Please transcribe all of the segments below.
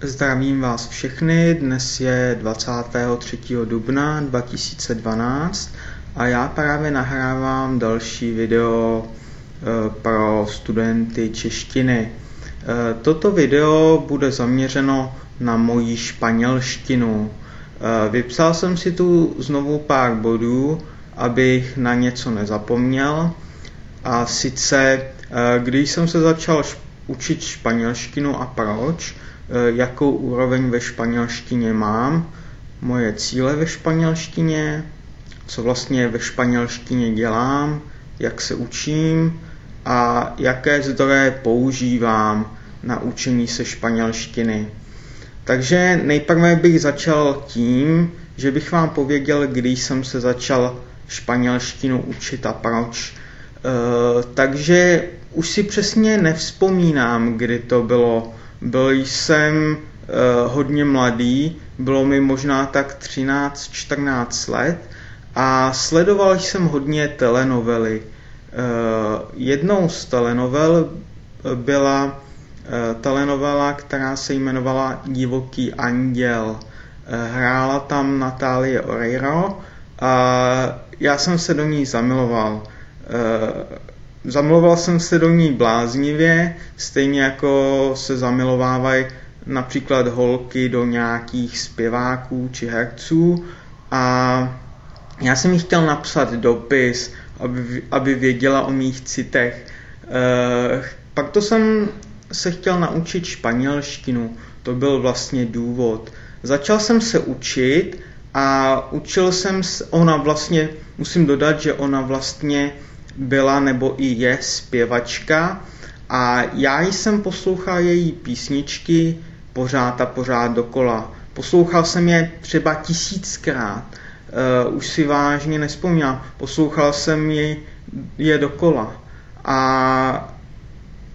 Zdravím vás všechny, dnes je 23. dubna 2012 a já právě nahrávám další video eh, pro studenty češtiny. Eh, toto video bude zaměřeno na moji španělštinu. Eh, vypsal jsem si tu znovu pár bodů, abych na něco nezapomněl. A sice, když jsem se začal učit španělštinu a proč, jakou úroveň ve španělštině mám, moje cíle ve španělštině, co vlastně ve španělštině dělám, jak se učím? A jaké zdroje používám na učení se španělštiny. Takže nejprve bych začal tím, že bych vám pověděl, kdy jsem se začal španělštinu učit a proč. E, takže už si přesně nevzpomínám, kdy to bylo byl jsem uh, hodně mladý, bylo mi možná tak 13-14 let a sledoval jsem hodně telenovely. Uh, jednou z telenovel byla uh, telenovela, která se jmenovala Divoký anděl. Hrála tam Natálie Oreiro a já jsem se do ní zamiloval. Zamiloval jsem se do ní bláznivě, stejně jako se zamilovávají například holky do nějakých zpěváků či herců a já jsem jí chtěl napsat dopis, aby, aby věděla o mých citech. E, pak to jsem se chtěl naučit španělštinu, to byl vlastně důvod. Začal jsem se učit a učil jsem, ona vlastně, musím dodat, že ona vlastně byla nebo i je zpěvačka a já jsem poslouchal její písničky pořád a pořád dokola. Poslouchal jsem je třeba tisíckrát, uh, už si vážně nespomínám, poslouchal jsem je, je dokola a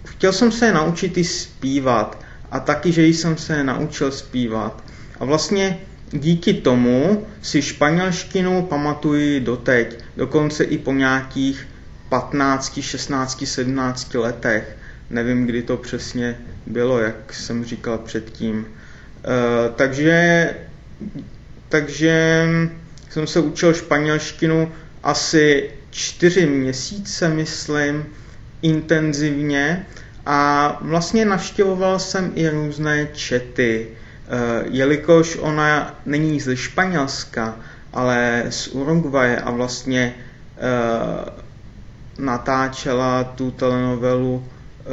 chtěl jsem se naučit i zpívat a taky, že jsem se naučil zpívat. A vlastně díky tomu si španělštinu pamatuji doteď, dokonce i po nějakých 15, 16, 17 letech. Nevím, kdy to přesně bylo, jak jsem říkal předtím. E, takže, takže jsem se učil španělštinu asi čtyři měsíce, myslím, intenzivně a vlastně navštěvoval jsem i různé čety, e, jelikož ona není ze Španělska, ale z Uruguaye a vlastně e, natáčela tu telenovelu eh,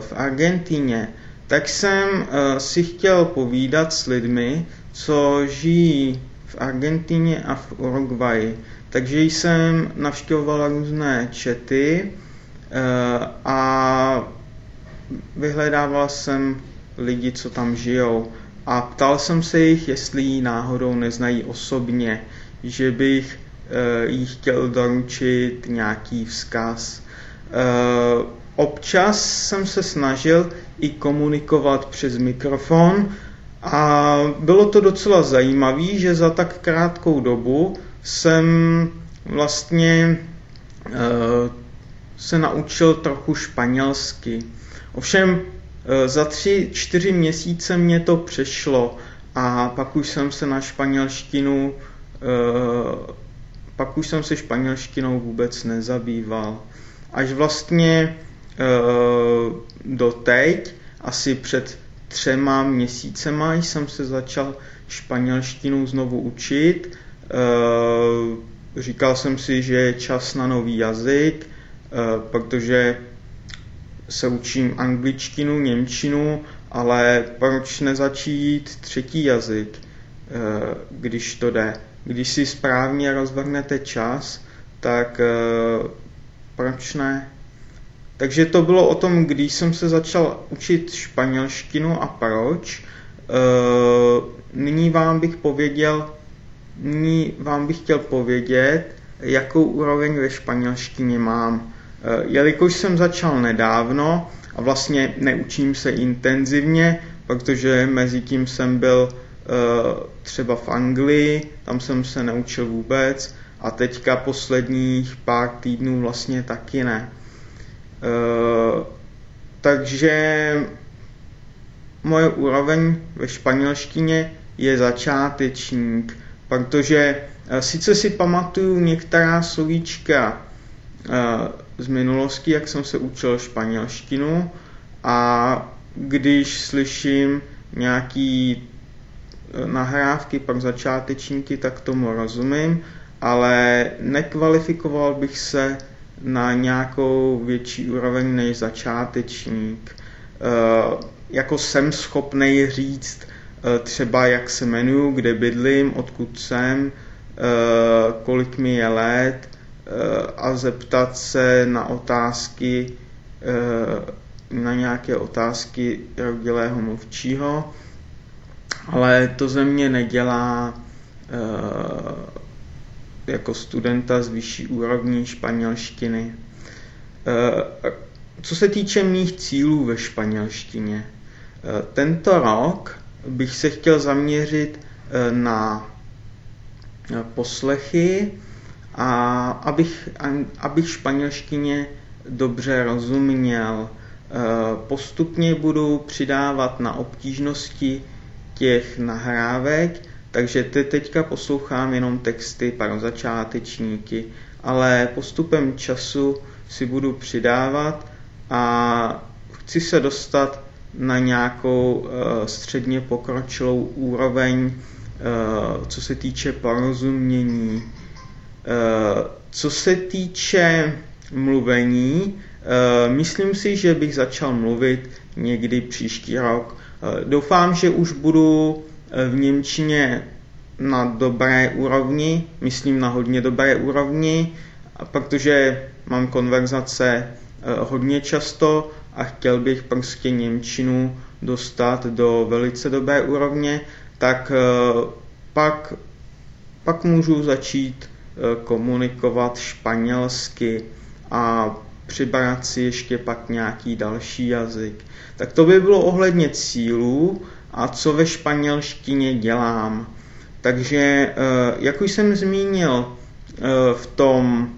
v Argentíně, tak jsem eh, si chtěl povídat s lidmi, co žijí v Argentíně a v Uruguayi. Takže jsem navštěvoval různé čety eh, a vyhledával jsem lidi, co tam žijou. A ptal jsem se jich, jestli ji náhodou neznají osobně, že bych jí chtěl doručit nějaký vzkaz. Eh, občas jsem se snažil i komunikovat přes mikrofon a bylo to docela zajímavé, že za tak krátkou dobu jsem vlastně eh, se naučil trochu španělsky. Ovšem za tři, čtyři měsíce mě to přešlo a pak už jsem se na španělštinu pak už jsem se španělštinou vůbec nezabýval. Až vlastně e, doteď, asi před třema měsícema jsem se začal španělštinu znovu učit. E, říkal jsem si, že je čas na nový jazyk, e, protože se učím angličtinu, němčinu, ale proč nezačít třetí jazyk, když to jde když si správně rozvrhnete čas, tak uh, proč ne? Takže to bylo o tom, když jsem se začal učit španělštinu a proč. Uh, nyní vám bych pověděl, nyní vám bych chtěl povědět, jakou úroveň ve španělštině mám. Uh, jelikož jsem začal nedávno a vlastně neučím se intenzivně, protože mezi tím jsem byl třeba v Anglii, tam jsem se neučil vůbec a teďka posledních pár týdnů vlastně taky ne. Eh, takže moje úroveň ve španělštině je začátečník, protože eh, sice si pamatuju některá slovíčka eh, z minulosti, jak jsem se učil španělštinu a když slyším nějaký eh, nahrávky pro začátečníky, tak tomu rozumím, ale nekvalifikoval bych se na nějakou větší úroveň než začátečník. Jako jsem schopný říct Eh, třeba jak se jmenuju, kde bydlím, odkud jsem, eh, kolik mi je let eh, a zeptat se na otázky, na nějaké otázky rodilého mluvčího, ale to ze mě nedělá jako studenta z vyšší úrovní španělštiny. Co se týče mých cílů ve španělštině, tento rok bych se chtěl zaměřit eh, na poslechy a abych, abych španělštině dobře rozuměl. Eh, postupně budu přidávat na obtížnosti těch nahrávek, takže te teďka poslouchám jenom texty pro začátečníky, ale postupem času si budu přidávat a chci se dostat na nějakou eh, středně pokročilou úroveň, eh, co se týče porozumění. Eh, co se týče mluvení, myslím si, že bych začal mluvit někdy příští rok. Doufám, že už budu v Němčině na dobré úrovni, myslím na hodně dobré úrovni, protože mám konverzace hodně často a chtěl bych prostě Němčinu dostat do velice dobré úrovně, tak eh, pak, pak můžu začít eh, komunikovat španělsky a přibrat si ještě pak nějaký další jazyk. Tak to by bylo ohledně cílů a co ve španělštině dělám. Takže, eh, jak už jsem zmínil v tom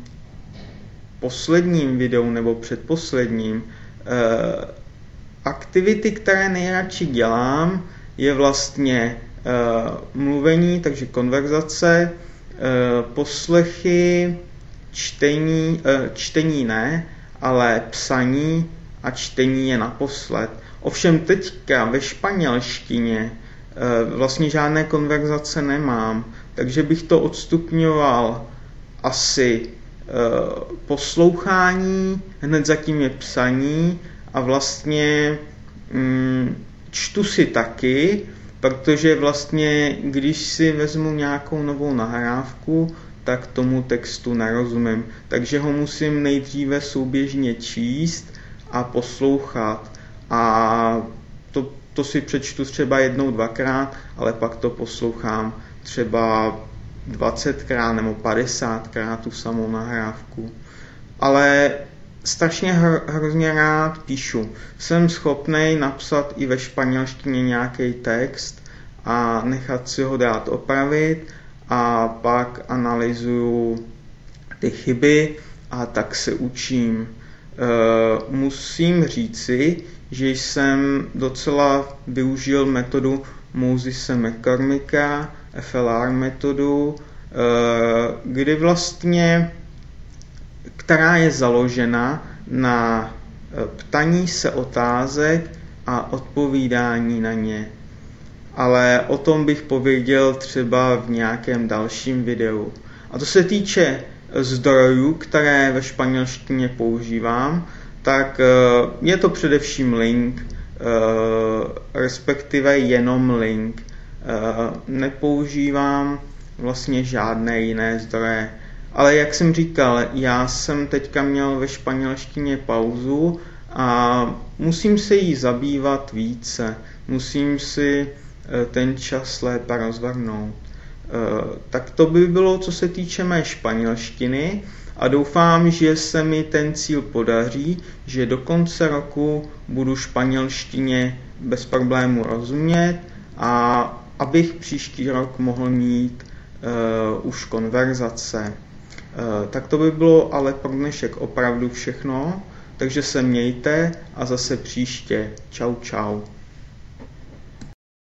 posledním videu nebo předposledním, Eh, aktivity, které nejradši dělám, je vlastně mluvení, takže konverzace, poslechy, čtení, čtení ne, ale psaní a čtení je naposled. Ovšem teďka ve španělštině uh, vlastně žádné konverzace nemám, takže bych to odstupňoval asi Eh, poslouchání, hned zatím je psaní a vlastně mm, čtu si taky, protože vlastně, když si vezmu nějakou novou nahrávku, tak tomu textu nerozumím. Takže ho musím nejdříve souběžně číst a poslouchat. A to, to si přečtu třeba jednou, dvakrát, ale pak to poslouchám třeba 20krát nebo 50krát tu samou nahrávku. Ale strašně hr, hrozně rád píšu. Jsem schopný napsat i ve španělštině nějaký text a nechat si ho dát opravit a pak analyzuju ty chyby a tak se učím. E, musím říci, že jsem docela využil metodu Mosese McCormicka, FLR metodu, eh, kdy vlastně, která je založena na eh, ptaní se otázek a odpovídání na ně. Ale o tom bych pověděl třeba v nějakém dalším videu. A to se týče zdrojů, které ve španělštině používám, tak eh, je to především link, respektive jenom link. Eh, nepoužívám vlastně žádné jiné zdroje. Ale jak jsem říkal, já jsem teďka měl ve španělštině pauzu a musím se jí zabývat více. Musím si eh, ten čas lépe rozvrhnout. Eh, tak to by bylo, co se týče mé španělštiny a doufám, že se mi ten cíl podaří, že do konce roku budu španělštině bez problému rozumět a abych příští rok mohl mít uh, už konverzace. Uh, tak to by bylo ale pro dnešek opravdu všechno, takže se mějte a zase příště. Čau čau.